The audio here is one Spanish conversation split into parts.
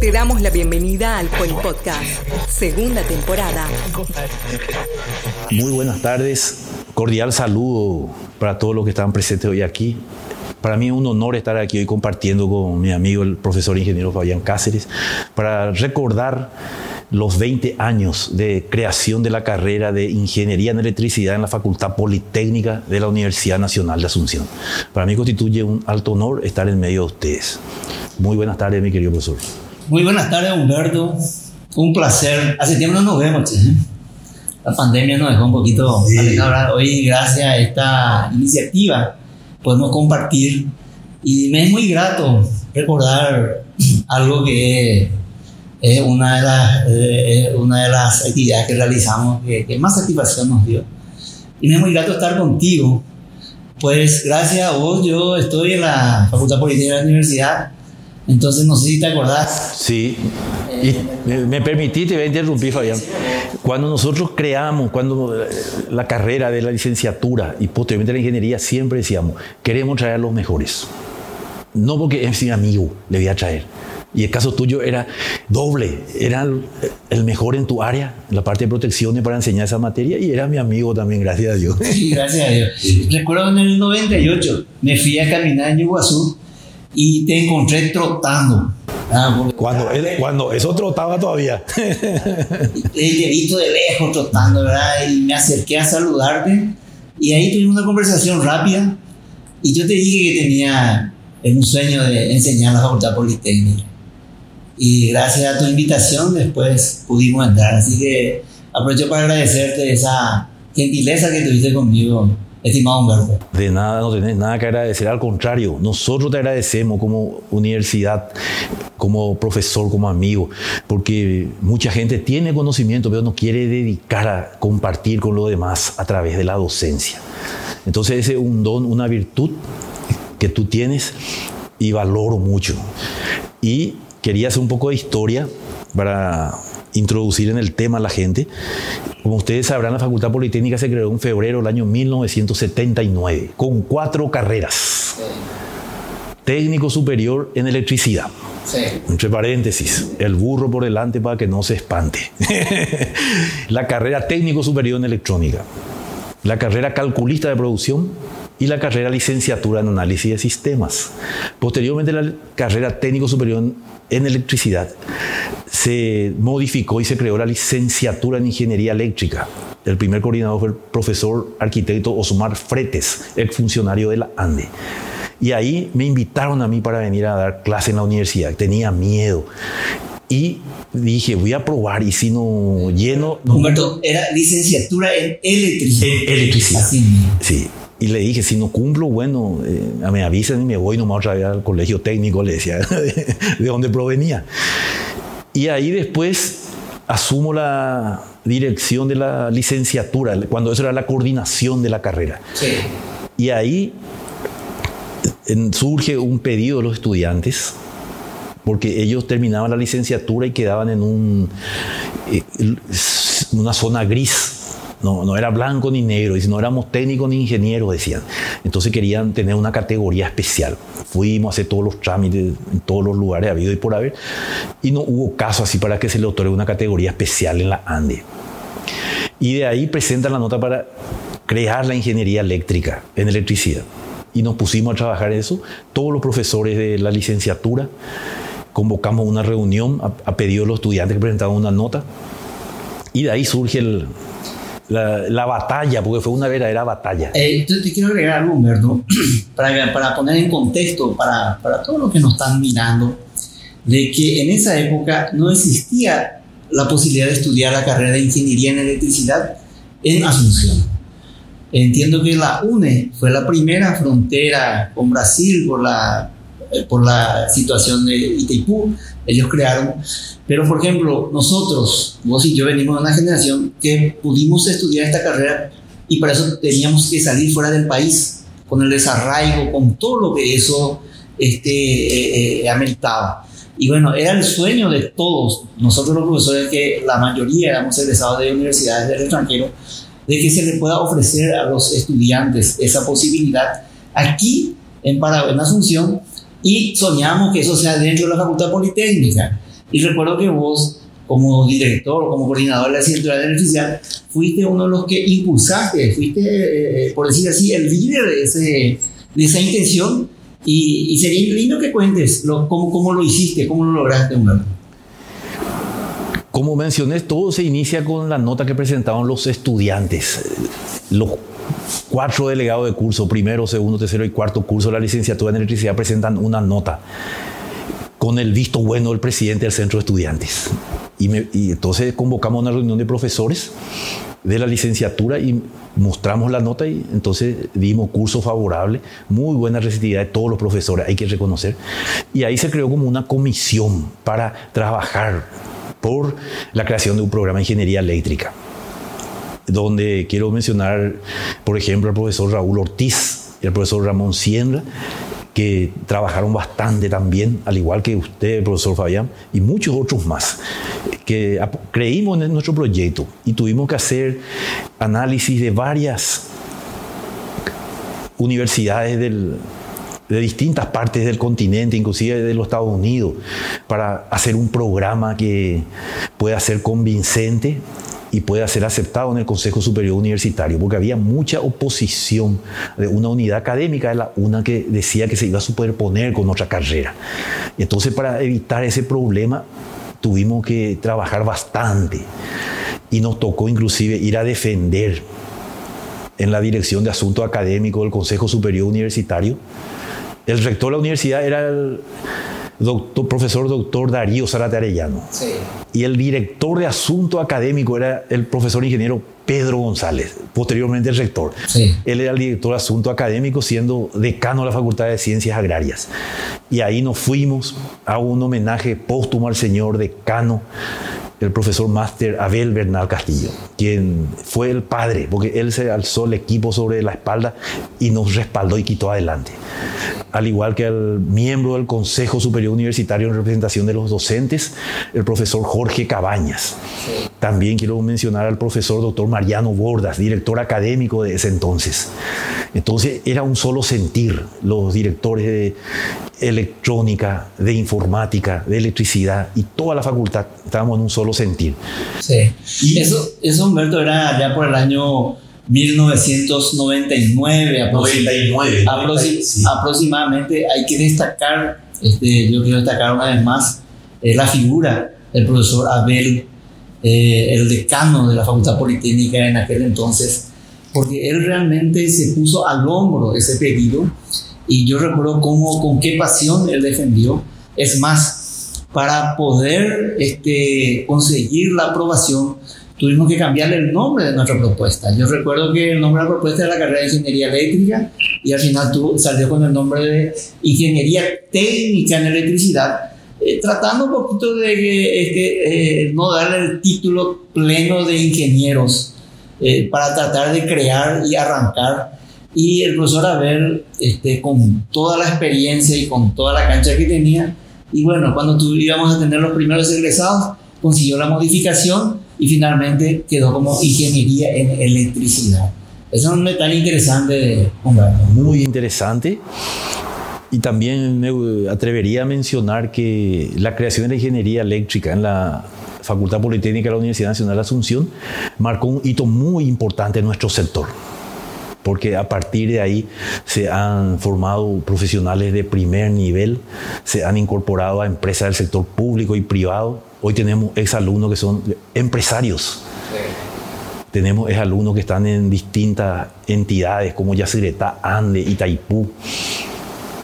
Te damos la bienvenida al Pony Podcast, segunda temporada. Muy buenas tardes, cordial saludo para todos los que están presentes hoy aquí. Para mí es un honor estar aquí hoy compartiendo con mi amigo el profesor ingeniero Fabián Cáceres para recordar los 20 años de creación de la carrera de Ingeniería en Electricidad en la Facultad Politécnica de la Universidad Nacional de Asunción. Para mí constituye un alto honor estar en medio de ustedes. Muy buenas tardes, mi querido profesor. Muy buenas tardes, Humberto. Un placer. Hace tiempo no nos vemos. Che. La pandemia nos dejó un poquito Sí. Hoy, gracias a esta iniciativa, podemos compartir. Y me es muy grato recordar algo que es una de las, eh, una de las actividades que realizamos que, que más satisfacción nos dio. Y me es muy grato estar contigo. Pues gracias a vos yo estoy en la Facultad Politécnica de la Universidad. Entonces no sé si te acordás. Sí, y me, permití, te voy a interrumpir, Fabián. Cuando nosotros creamos, cuando eh, la carrera de la licenciatura y posteriormente la ingeniería, siempre decíamos, queremos traer a los mejores. No porque es mi amigo, le voy a traer. Y el caso tuyo era doble, era el, mejor en tu área, en la parte de protecciones para enseñar esa materia, y era mi amigo también, gracias a Dios. Sí, gracias a Dios. Recuerdo en el 98 me fui a caminar en Iguazú y te encontré trotando. Ah, Cuando, él- cuando eso trotaba todavía. te visto de lejos trotando, ¿verdad? Y me acerqué a saludarte y ahí tuvimos una conversación rápida y yo te dije que tenía un sueño de enseñar en la Facultad Politécnica. Y gracias a tu invitación después pudimos entrar. Así que aprovecho para agradecerte esa gentileza que tuviste conmigo, estimado Humberto. De nada, no tenés nada que agradecer. Al contrario, nosotros te agradecemos como universidad, como profesor, como amigo, porque mucha gente tiene conocimiento, pero no quiere dedicar a compartir con los demás a través de la docencia. Entonces, ese es un don, una virtud que tú tienes y valoro mucho. Y quería hacer un poco de historia para introducir en el tema a la gente. Como ustedes sabrán, la Facultad Politécnica se creó en febrero del año 1979, con cuatro carreras. Técnico superior en electricidad. Sí. Entre paréntesis, el burro por delante para que no se espante. la carrera técnico superior en electrónica. La carrera calculista de producción y la carrera licenciatura en análisis de sistemas. Posteriormente la carrera técnico superior en electricidad se modificó y se creó la licenciatura en ingeniería eléctrica. El primer coordinador fue el profesor arquitecto Osmar Fretes, ex funcionario de la ANDE. Y ahí me invitaron a mí para venir a dar clase en la universidad. Tenía miedo. Y dije, voy a probar y si no lleno... no- Humberto, era licenciatura en electricidad. En electricidad. Así. Sí. Y le dije, si no cumplo, bueno, eh, me avisen y me voy nomás otra vez al colegio técnico, le decía, de, de donde provenía. Y ahí después asumo la dirección de la licenciatura, cuando eso era la coordinación de la carrera. Sí. Y ahí en- surge un pedido de los estudiantes, porque ellos terminaban la licenciatura y quedaban en un, eh, una zona gris. No, no era blanco ni negro, y si no éramos técnicos ni ingenieros, decían. Entonces querían tener una categoría especial. Fuimos a hacer todos los trámites en todos los lugares habido y por haber, y no hubo caso así para que se le otorgue una categoría especial en la ANDE. Y de ahí presentan la nota para crear la ingeniería eléctrica en electricidad. Y nos pusimos a trabajar en eso. Todos los profesores de la licenciatura convocamos una reunión a, a pedido de los estudiantes que presentaban una nota. Y de ahí surge el- la, la batalla, porque fue una verdadera batalla. Eh, yo te quiero agregar algo, Humberto, para, para poner en contexto para, para todos los que nos están mirando, de que en esa época no existía la posibilidad de estudiar la carrera de ingeniería en electricidad en Asunción. Entiendo que la UNE fue la primera frontera con Brasil por la, eh, por la situación de Itaipú. Ellos crearon. Pero, por ejemplo, nosotros, vos y yo venimos de una generación que pudimos estudiar esta carrera y para eso teníamos que salir fuera del país, con el desarraigo, con todo lo que eso este, eh, eh, ameritaba. Y bueno, era el sueño de todos, nosotros los profesores, que la mayoría éramos egresados de universidades del extranjero, de que se le pueda ofrecer a los estudiantes esa posibilidad aquí en Paraguay, en Asunción, y soñamos que eso sea dentro de la Facultad Politécnica. Y recuerdo que vos, como director como coordinador de la asignatura de electricidad, fuiste uno de los que impulsaste, fuiste, eh, eh, por decir así, el líder de, ese, de esa intención. Y, y, sería lindo que cuentes lo, cómo, cómo lo hiciste, cómo lo lograste, Humberto. Como mencioné, todo se inicia con la nota que presentaron los estudiantes. Los cuatro delegados de curso, primero, segundo, tercero y cuarto curso de la licenciatura en electricidad presentan una nota con el visto bueno del presidente del centro de estudiantes. Y, entonces convocamos una reunión de profesores de la licenciatura y mostramos la nota y entonces dimos curso favorable, muy buena receptividad de todos los profesores, hay que reconocer. Y ahí se creó como una comisión para trabajar por la creación de un programa de ingeniería eléctrica, donde quiero mencionar, por ejemplo, al profesor Raúl Ortiz y al profesor Ramón Siembra, que trabajaron bastante también, al igual que usted, profesor Fabián, y muchos otros más, que creímos en nuestro proyecto y tuvimos que hacer análisis de varias universidades de distintas partes del continente, inclusive de los Estados Unidos, para hacer un programa que pueda ser convincente y pueda ser aceptado en el Consejo Superior Universitario, porque había mucha oposición de una unidad académica, de la una que decía que se iba a superponer con otra carrera. Y entonces para evitar ese problema tuvimos que trabajar bastante y nos tocó inclusive ir a defender en la Dirección de Asuntos Académicos del Consejo Superior Universitario el rector de la universidad era el doctor, profesor doctor Darío Zarate Arellano. Sí. Y el director de asunto académico era el profesor ingeniero Pedro González, posteriormente el rector. Sí. Él era el director de asunto académico, siendo decano de la Facultad de Ciencias Agrarias. Y ahí nos fuimos a un homenaje póstumo al señor decano el profesor máster Abel Bernal Castillo, quien fue el padre, porque él se alzó el equipo sobre la espalda y nos respaldó y quitó adelante. Al igual que el miembro del Consejo Superior Universitario en representación de los docentes, el profesor Jorge Cabañas. También quiero mencionar al profesor doctor Mariano Bordas, director académico de ese entonces. Entonces era un solo sentir, los directores de electrónica, de informática, de electricidad y toda la facultad estábamos en un solo sentir. Sí, y eso, eso Humberto era ya por el año 1999 aproximadamente. Hay que destacar, este, yo quiero destacar una vez más eh, la figura del profesor Abel, eh, el decano de la Facultad Politécnica en aquel entonces, porque él realmente se puso al hombro ese pedido y yo recuerdo cómo, con qué pasión él defendió. Es más, para poder este, conseguir la aprobación, tuvimos que cambiarle el nombre de nuestra propuesta. Yo recuerdo que el nombre de la propuesta era la carrera de Ingeniería Eléctrica y al final tuvo, salió con el nombre de Ingeniería Técnica en Electricidad, eh, tratando un poquito de que, eh, no darle el título pleno de ingenieros eh, para tratar de crear y arrancar y el profesor Abel, este, con toda la experiencia y con toda la cancha que tenía, y bueno, cuando tu, íbamos a tener los primeros egresados, consiguió la modificación y finalmente quedó como ingeniería en electricidad. Eso es un detalle interesante Muy interesante. Y también me atrevería a mencionar que la creación de la ingeniería eléctrica en la Facultad Politécnica de la Universidad Nacional de Asunción marcó un hito muy importante en nuestro sector porque a partir de ahí se han formado profesionales de primer nivel, se han incorporado a empresas del sector público y privado. Hoy tenemos exalumnos que son empresarios. Tenemos exalumnos que están en distintas entidades como Yacyretá, Ande, Itaipú.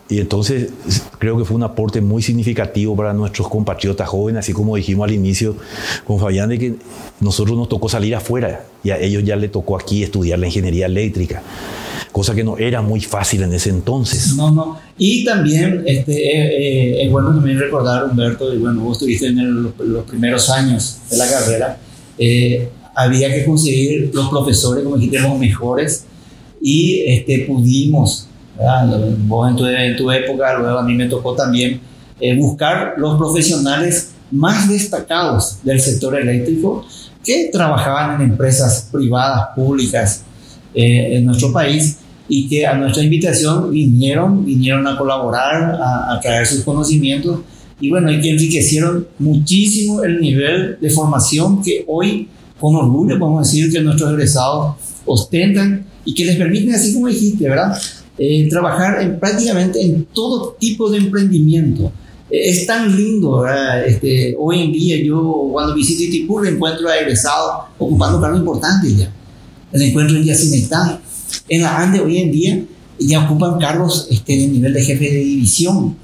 Y entonces creo que fue un aporte muy significativo para nuestros compatriotas jóvenes, así como dijimos al inicio con Fabián, de que nosotros nos tocó salir afuera y a ellos ya le tocó aquí estudiar la ingeniería eléctrica, cosa que no era muy fácil en ese entonces. No, no. Y también este, eh, eh, es bueno también recordar, Humberto, y bueno, vos estuviste en los primeros años de la carrera, eh, había que conseguir los profesores, como dijiste, los mejores, y este, pudimos Vos en tu, en tu, época, luego a mí me tocó también eh, buscar los profesionales más destacados del sector eléctrico que trabajaban en empresas privadas, públicas eh, en nuestro país y que a nuestra invitación vinieron, vinieron a colaborar, a, traer sus conocimientos y bueno, y que enriquecieron muchísimo el nivel de formación que hoy, con orgullo, podemos decir que nuestros egresados ostentan y que les permiten, así como dijiste, ¿verdad? Eh, trabajar en, prácticamente en todo tipo de emprendimiento. Eh, es tan lindo. Este, hoy en día yo cuando visito Itipur encuentro a egresados ocupando cargos importantes ya. El encuentro en Yacinetán. En la ANDE hoy en día ya ocupan cargos este, de nivel de jefe de división.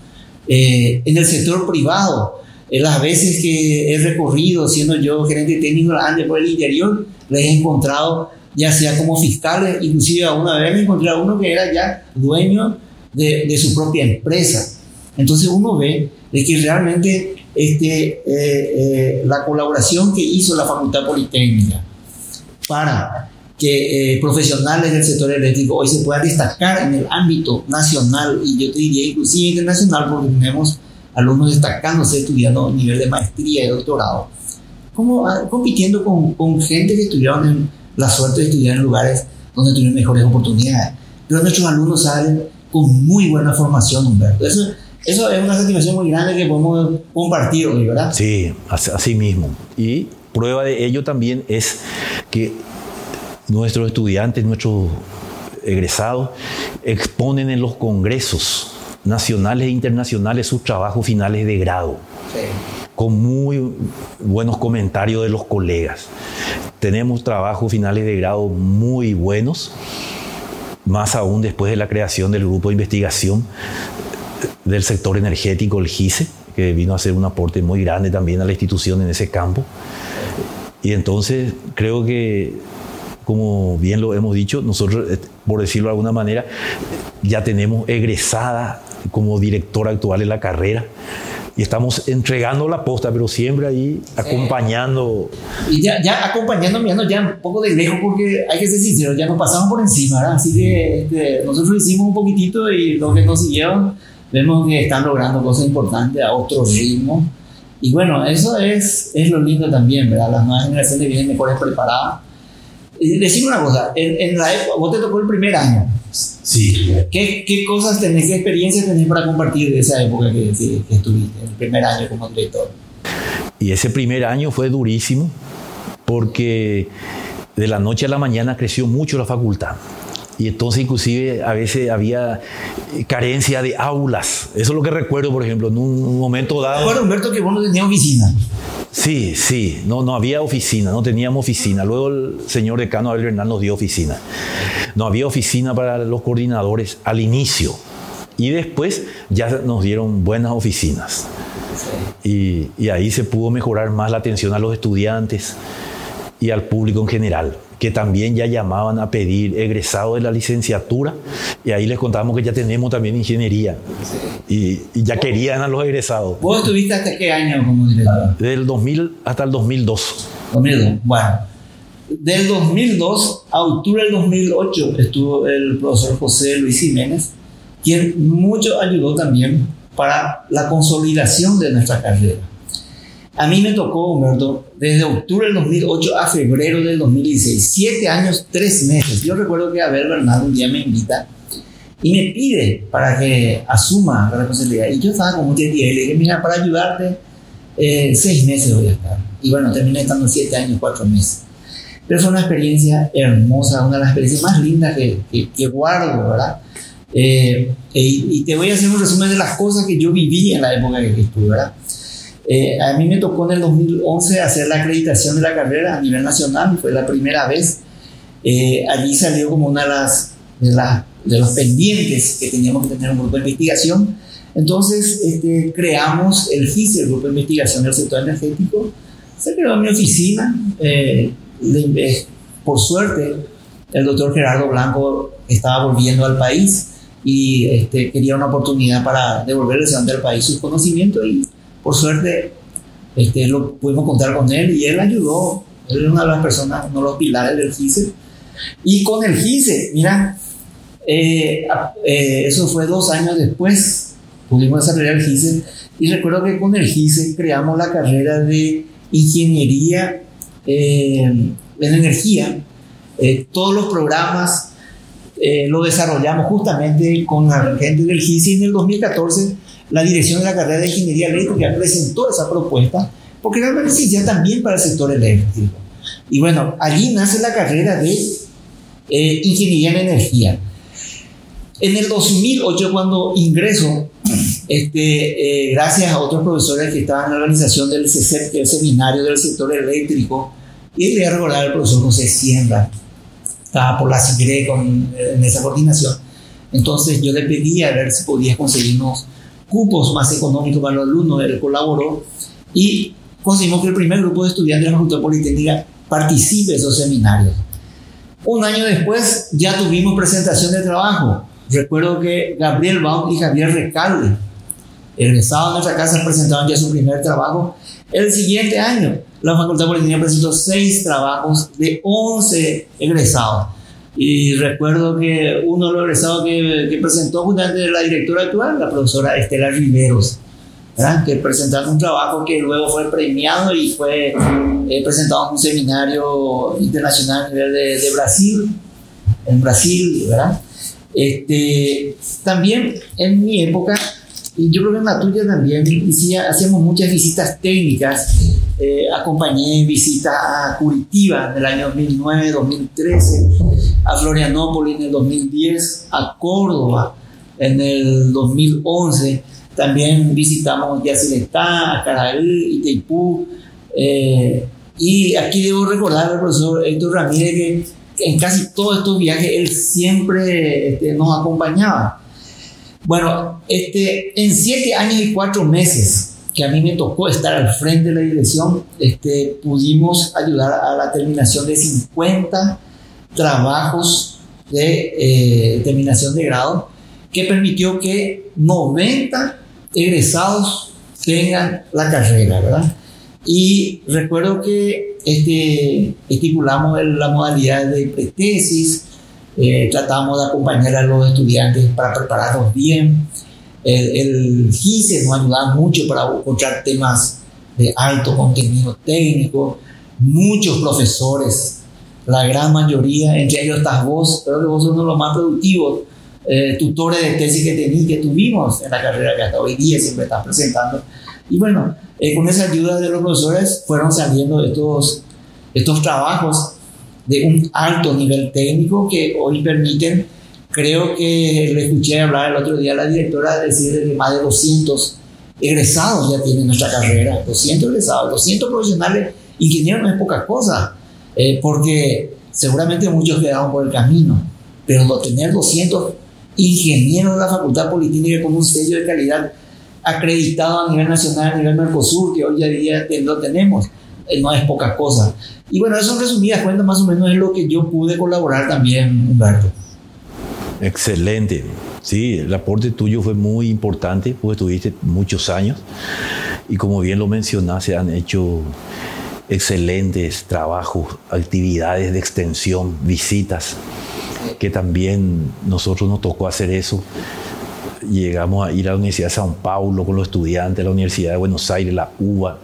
Eh, en el sector privado, en las veces que he recorrido, siendo yo gerente técnico de la ANDE por el interior, les he encontrado ya sea como fiscales, inclusive a una vez me encontré a uno que era ya dueño de, de su propia empresa. Entonces uno ve de que realmente este, eh, eh, la colaboración que hizo la Facultad Politécnica para que eh, profesionales del sector eléctrico hoy se puedan destacar en el ámbito nacional y yo te diría inclusive internacional porque tenemos alumnos destacándose estudiando a nivel de maestría y doctorado, como ah, compitiendo con, con gente que estudiaron en la suerte de estudiar en lugares donde tuvieron mejores oportunidades. Pero nuestros alumnos salen con muy buena formación, Humberto. Eso, eso es una satisfacción muy grande que podemos compartir hoy, ¿verdad? Sí, así mismo. Y prueba de ello también es que nuestros estudiantes, nuestros egresados, exponen en los congresos nacionales e internacionales sus trabajos finales de grado. Sí. Con muy buenos comentarios de los colegas. Tenemos trabajos finales de grado muy buenos, más aún después de la creación del grupo de investigación del sector energético, el GICE, que vino a hacer un aporte muy grande también a la institución en ese campo. Y entonces creo que, como bien lo hemos dicho, nosotros, eh, por decirlo de alguna manera, ya tenemos egresada como director actual en la carrera y estamos entregando la posta, pero siempre ahí acompañando. Y ya, ya acompañando, mirando ya un poco de lejos, porque hay que ser sincero, ya nos pasamos por encima, ¿verdad? Así que este, nosotros hicimos un poquitito y los que nos siguieron vemos que están logrando cosas importantes a otro ritmo. Y bueno, eso es, es lo lindo también, ¿verdad? Las nuevas generaciones vienen mejores preparadas. Decime una cosa, en, en la época, vos te tocó el primer año. Sí. ¿Qué, ¿Qué, cosas tenés, qué experiencias tenés para compartir de esa época que, que, estuviste, el primer año como director? Y ese primer año fue durísimo porque de la noche a la mañana creció mucho la facultad. Y entonces inclusive a veces había carencia de aulas. Eso es lo que recuerdo, por ejemplo, en un momento dado... Recuerdo, Humberto, que vos no tenías oficina. Sí, sí, no, no había oficina, no teníamos oficina. Luego el señor decano Abel Bernal nos dio oficina. No había oficina para los coordinadores al inicio y después ya nos dieron buenas oficinas. Y, y ahí se pudo mejorar más la atención a los estudiantes y al público en general que también ya llamaban a pedir egresado de la licenciatura y ahí les contábamos que ya tenemos también ingeniería y, y, ya querían a los egresados. ¿Vos estuviste hasta qué año como director? Del 2000 hasta el 2002. 2002, bueno. Del 2002 a octubre del 2008 estuvo el profesor José Luis Jiménez, quien mucho ayudó también para la consolidación de nuestra carrera. A mí me tocó, Humberto, desde octubre del 2008 a febrero del 2016, siete años, tres meses. Yo recuerdo que Abel Bernardo un día me invita y me pide para que asuma la responsabilidad. Y yo estaba mucha entidad y le dije, mira, para ayudarte, eh, seis meses voy a estar. Y bueno, terminé estando siete años, cuatro meses. Pero fue una experiencia hermosa, una de las experiencias más lindas que, que, que guardo, ¿verdad? Eh, y, y, te voy a hacer un resumen de las cosas que yo viví en la época que estuve, ¿verdad? Eh, a mí me tocó en el 2011 hacer la acreditación de la carrera a nivel nacional, fue la primera vez. Eh, allí salió como una de las, de, la, de, los pendientes que teníamos que tener un grupo de investigación. Entonces este, creamos el GISE, el grupo de investigación del sector energético. Se creó mi oficina. Eh, por suerte, el doctor Gerardo Blanco estaba volviendo al país y este, quería una oportunidad para devolverle al país sus conocimientos y por suerte, este, lo pudimos contar con él y él ayudó. Él es una de las personas, uno de los pilares del GISE. Y con el GISE, mira, eh, eh, eso fue dos años después, pudimos desarrollar el GISE. Y recuerdo que con el GISE creamos la carrera de ingeniería eh, en energía. todos los programas lo desarrollamos justamente con la gente del GISE y en el 2014 la dirección de la carrera de Ingeniería Eléctrica presentó esa propuesta porque era necesidad también para el sector eléctrico. Y bueno, allí nace la carrera de eh, Ingeniería en Energía. En el 2008, cuando ingreso, este, eh, gracias a otros profesores que estaban en la organización del CECEP, que el seminario del sector eléctrico, y le recordar al profesor José Siembra, estaba por la CIGRE con, en esa coordinación. Entonces yo le pedí a ver si podía conseguirnos cupos más económicos para los alumnos, él colaboró y conseguimos que el primer grupo de estudiantes de la Facultad Politécnica participe de esos seminarios. Un año después ya tuvimos presentación de trabajo. Recuerdo que Gabriel Baum y Javier Recalde, egresados de nuestra casa, presentaron ya su primer trabajo. El siguiente año, la Facultad Politécnica presentó seis trabajos de 11 egresados. Y recuerdo que uno de los egresados que, que presentó justamente la directora actual, la profesora Estela Riveros, que presentaron un trabajo que luego fue premiado y fue eh, presentado en un seminario internacional a nivel de, de, Brasil, en Brasil, ¿verdad? Este, también en mi época, y yo creo que en la tuya también, hacíamos muchas visitas técnicas, eh, acompañé visitas a Curitiba en el año 2009, 2013, a Florianópolis en el 2010, a Córdoba en el 2011 también visitamos Yacyretá, Caraí, Itaipú. Eh, y aquí debo recordar al profesor Héctor Ramírez que, en casi todos estos viajes él siempre este, nos acompañaba. Bueno, este, en siete años y cuatro meses que a mí me tocó estar al frente de la dirección, este, pudimos ayudar a la terminación de 50 trabajos de eh, terminación de grado, que permitió que 90 egresados tengan la carrera, ¿verdad? Y recuerdo que este, estipulamos la modalidad de pretesis, eh, tratamos de acompañar a los estudiantes para prepararlos bien. El, el nos ayudaba mucho para encontrar temas de alto contenido técnico. Muchos profesores, la gran mayoría, entre ellos estás vos, creo que vos sos uno de los más productivos eh, tutores de tesis que, tení, que tuvimos en la carrera que hasta hoy día siempre están presentando. Y bueno, eh, con esa ayuda de los profesores fueron saliendo estos, estos trabajos de un alto nivel técnico que hoy permiten, creo que le escuché hablar el otro día a la directora decir que más de 200 egresados ya tienen nuestra carrera, 200 egresados, 200 profesionales, ingenieros no es poca cosa, eh, porque seguramente muchos quedaron por el camino, pero tener 200 ingeniero de la Facultad Politécnica con un sello de calidad acreditado a nivel nacional, a nivel Mercosur, que hoy día lo tenemos. Eh, no es poca cosa. Y bueno, eso en resumidas cuentas más o menos es lo que yo pude colaborar también, Humberto. Excelente. Sí, el aporte tuyo fue muy importante, pues estuviste muchos años y como bien lo mencionaste, han hecho excelentes trabajos, actividades de extensión, visitas que también nosotros nos tocó hacer eso. Llegamos a ir a la Universidad de San Paulo con los estudiantes de la Universidad de Buenos Aires, la UBA,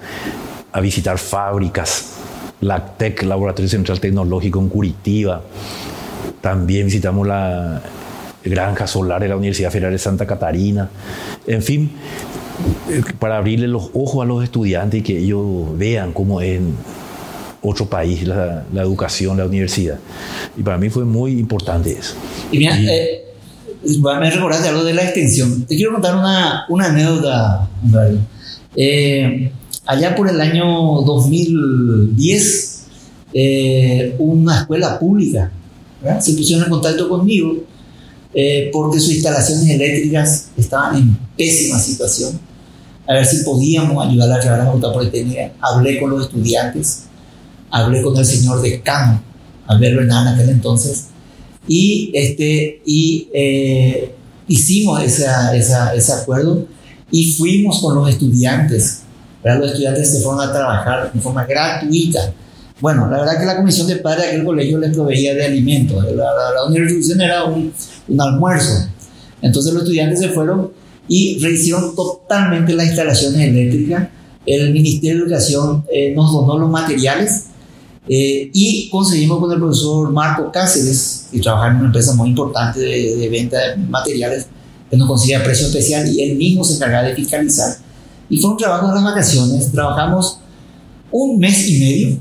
a visitar fábricas, la TEC, Laboratorio Central Tecnológico en Curitiba. También visitamos la granja solar de la Universidad Federal de Santa Catarina. En fin, eh, para abrirle los ojos a los estudiantes y que ellos vean cómo es otro país, la, la, educación, la universidad. Y para mí fue muy importante eso. Y mira, eh, me recordaste algo de la extensión. Te quiero contar una, una anécdota, eh, allá por el año 2010, eh, una escuela pública se pusieron en contacto conmigo eh, porque sus instalaciones eléctricas estaban en pésima situación. A ver si podíamos ayudar a llevar a la Facultad Politécnica. Hablé con los estudiantes hablé con el señor decano, Alberto Hernán aquel entonces, y, este, y eh, hicimos esa, esa, ese acuerdo y fuimos con los estudiantes. Los estudiantes se fueron a trabajar de forma gratuita. Bueno, la verdad que la comisión de padres de aquel colegio les proveía de alimentos. La, la, la era un, un, almuerzo. Entonces los estudiantes se fueron y rehicieron totalmente las instalaciones eléctricas. El Ministerio de Educación eh, nos donó los materiales eh, y conseguimos con el profesor Marco Cáceres, que trabaja en una empresa muy importante de, venta de materiales que nos consigue precio especial y él mismo se encargaba de fiscalizar. Y fue un trabajo de las vacaciones, trabajamos un mes y medio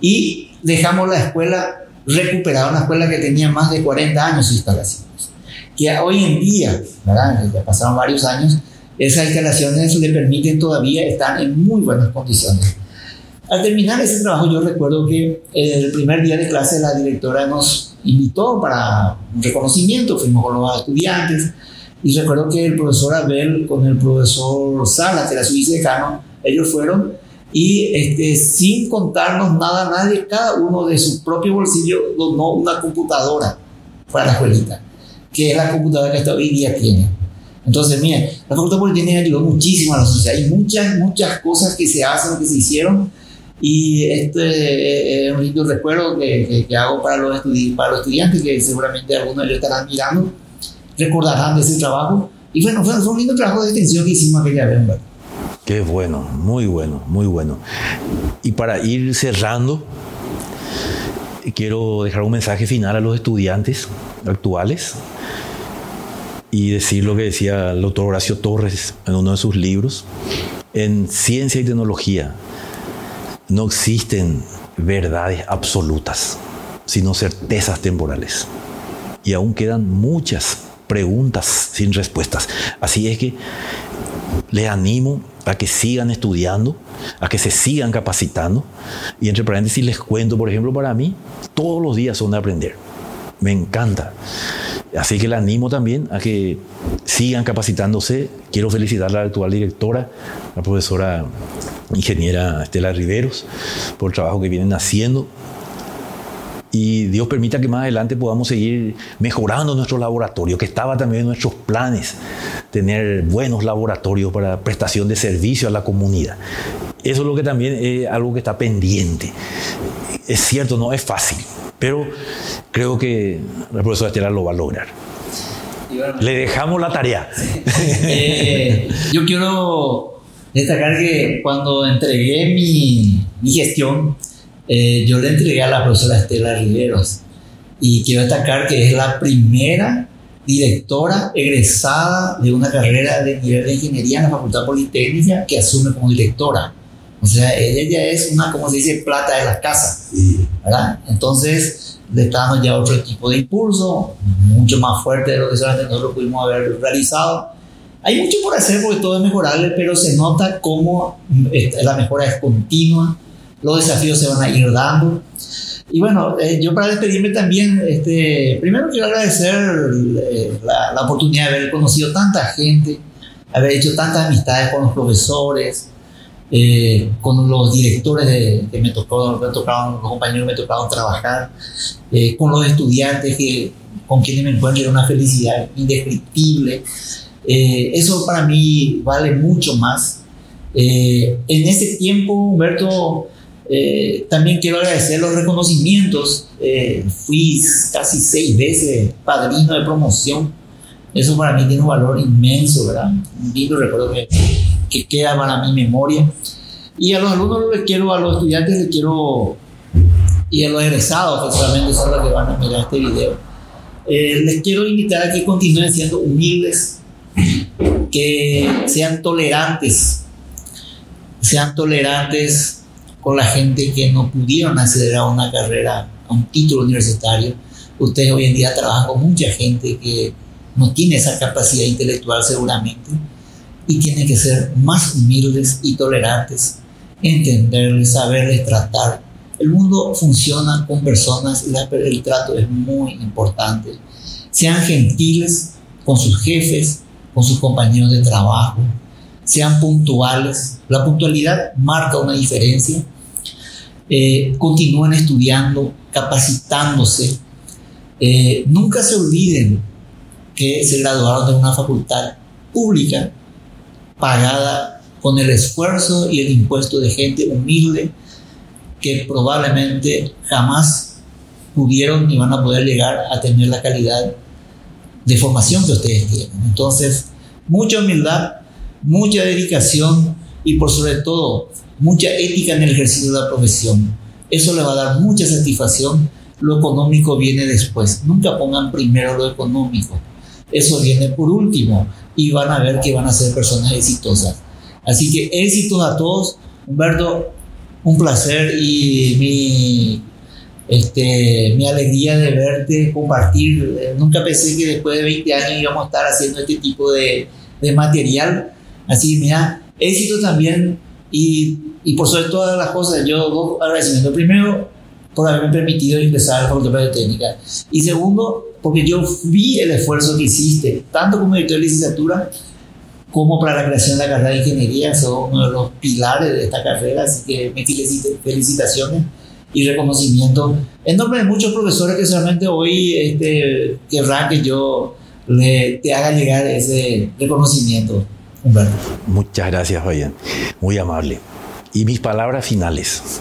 y dejamos la escuela recuperada, una escuela que tenía más de 40 años de instalaciones, que hoy en día, ¿verdad? ya pasaron varios años, esas instalaciones le permiten todavía estar en muy buenas condiciones. Al terminar ese trabajo, yo recuerdo que el primer día de clase la directora nos invitó para un reconocimiento, fuimos con los estudiantes, y recuerdo que el profesor Abel con el profesor Sala, que era su vicedecano, ellos fueron y este, sin contarnos nada nadie, cada uno de su propio bolsillo donó una computadora para la escuelita, que es la computadora que hasta hoy día tiene. Entonces, miren, la Facultad Politécnica ayudó muchísimo a la sociedad. Hay muchas, muchas cosas que se hacen, que se hicieron. Y este es un lindo recuerdo que, que, hago para los, para los estudiantes, que seguramente algunos de ellos estarán mirando, recordarán de ese trabajo. Y bueno, fue, un lindo trabajo de extensión que hicimos aquella vez, Qué bueno, muy bueno, muy bueno. Y para ir cerrando, quiero dejar un mensaje final a los estudiantes actuales y decir lo que decía el doctor Horacio Torres en uno de sus libros. En ciencia y tecnología no existen verdades absolutas, sino certezas temporales. Y aún quedan muchas preguntas sin respuestas. Así es que les animo a que sigan estudiando, a que se sigan capacitando. Y entre paréntesis les cuento, por ejemplo, para mí, todos los días son de aprender. Me encanta. Así que le animo también a que sigan capacitándose. Quiero felicitar a la actual directora, la profesora ingeniera Estela Riveros, por el trabajo que vienen haciendo. Y Dios permita que más adelante podamos seguir mejorando nuestro laboratorio, que estaba también en nuestros planes, tener buenos laboratorios para prestación de servicio a la comunidad. Eso es lo que también es algo que está pendiente. Es cierto, no es fácil, pero creo que la profesora Estela lo va a lograr. Le dejamos la tarea. Eh, yo quiero destacar que cuando entregué mi, mi gestión, eh, yo le entregué a la profesora Estela Riveros y quiero destacar que es la primera directora egresada de una carrera de nivel de ingeniería en la Facultad Politécnica que asume como directora. O sea, ella es una, como se dice, plata de la casa, ¿verdad? Entonces, le está dando ya otro tipo de impulso, mucho más fuerte de lo que solamente nosotros pudimos haber realizado. Hay mucho por hacer porque todo es mejorable, pero se nota cómo la mejora es continua, los desafíos se van a ir dando. Y bueno, eh, yo para despedirme también, este, primero quiero agradecer eh, la, la, oportunidad de haber conocido tanta gente, haber hecho tantas amistades con los profesores, eh, con los directores de, que me tocó, me tocaron, los compañeros me tocaron trabajar, eh, con los estudiantes que, con quienes me encuentro, una felicidad indescriptible. Eh, eso para mí vale mucho más. en ese tiempo, Humberto, también quiero agradecer los reconocimientos. fui casi seis veces padrino de promoción. Eso para mí tiene un valor inmenso, ¿verdad? Un lindo recuerdo que que queda para mi memoria. Y a los alumnos les quiero, a los estudiantes les quiero, y a los egresados, que solamente son los que van a mirar este video, eh, les quiero invitar a que continúen siendo humildes, que sean tolerantes, sean tolerantes con la gente que no pudieron acceder a una carrera, a un título universitario. Ustedes hoy en día trabajan con mucha gente que no tiene esa capacidad intelectual seguramente y tienen que ser más humildes y tolerantes, entenderles, saberles tratar. El mundo funciona con personas y el trato es muy importante. Sean gentiles con sus jefes, con sus compañeros de trabajo, sean puntuales. La puntualidad marca una diferencia. Eh, continúen estudiando, capacitándose. Eh, nunca se olviden que se graduaron de una facultad pública pagada con el esfuerzo y el impuesto de gente humilde que probablemente jamás pudieron ni van a poder llegar a tener la calidad de formación que ustedes tienen. Entonces, mucha humildad, mucha dedicación y por sobre todo mucha ética en el ejercicio de la profesión. Eso le va a dar mucha satisfacción. Lo económico viene después. Nunca pongan primero lo económico. eso viene por último y van a ver que van a ser personas exitosas. Así que éxitos a todos. Humberto, un placer y mi, este, mi alegría de verte, compartir. Nunca pensé que después de 20 años íbamos a estar haciendo este tipo de, de material. Así mira, éxito también y, y, por sobre todas las cosas, yo dos agradecimientos. Primero, por haberme permitido ingresar a la Facultad de Técnica. Y segundo, porque yo vi el esfuerzo que hiciste, tanto como director de licenciatura como para la creación de la carrera de ingeniería, son uno de los pilares de esta carrera, así que me felicitaciones y reconocimiento en nombre de muchos profesores que solamente hoy este, querrán que yo le, te haga llegar ese reconocimiento, Muchas gracias, Fabián, muy amable. Y mis palabras finales.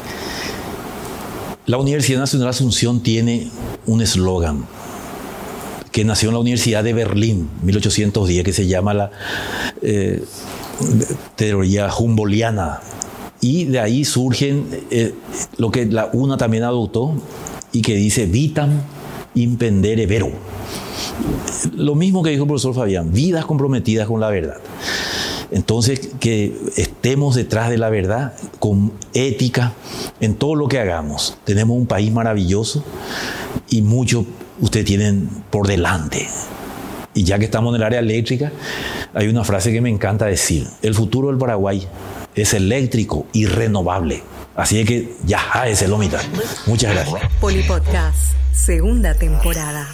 La Universidad Nacional Asunción tiene un eslogan que nació en la Universidad de Berlín, 1810, que se llama la eh, teoría humboldtiana. Y de ahí surgen eh, lo que la UNA también adoptó y que dice vitam impendere vero. Lo mismo que dijo el profesor Fabián, vidas comprometidas con la verdad. Entonces, que estemos detrás de la verdad con ética en todo lo que hagamos. Tenemos un país maravilloso y mucho ustedes tienen por delante. Y ya que estamos en el área eléctrica, hay una frase que me encanta decir. El futuro del Paraguay es eléctrico y renovable. Así que ya, es el mitad. Muchas gracias. Polipodcast, segunda temporada.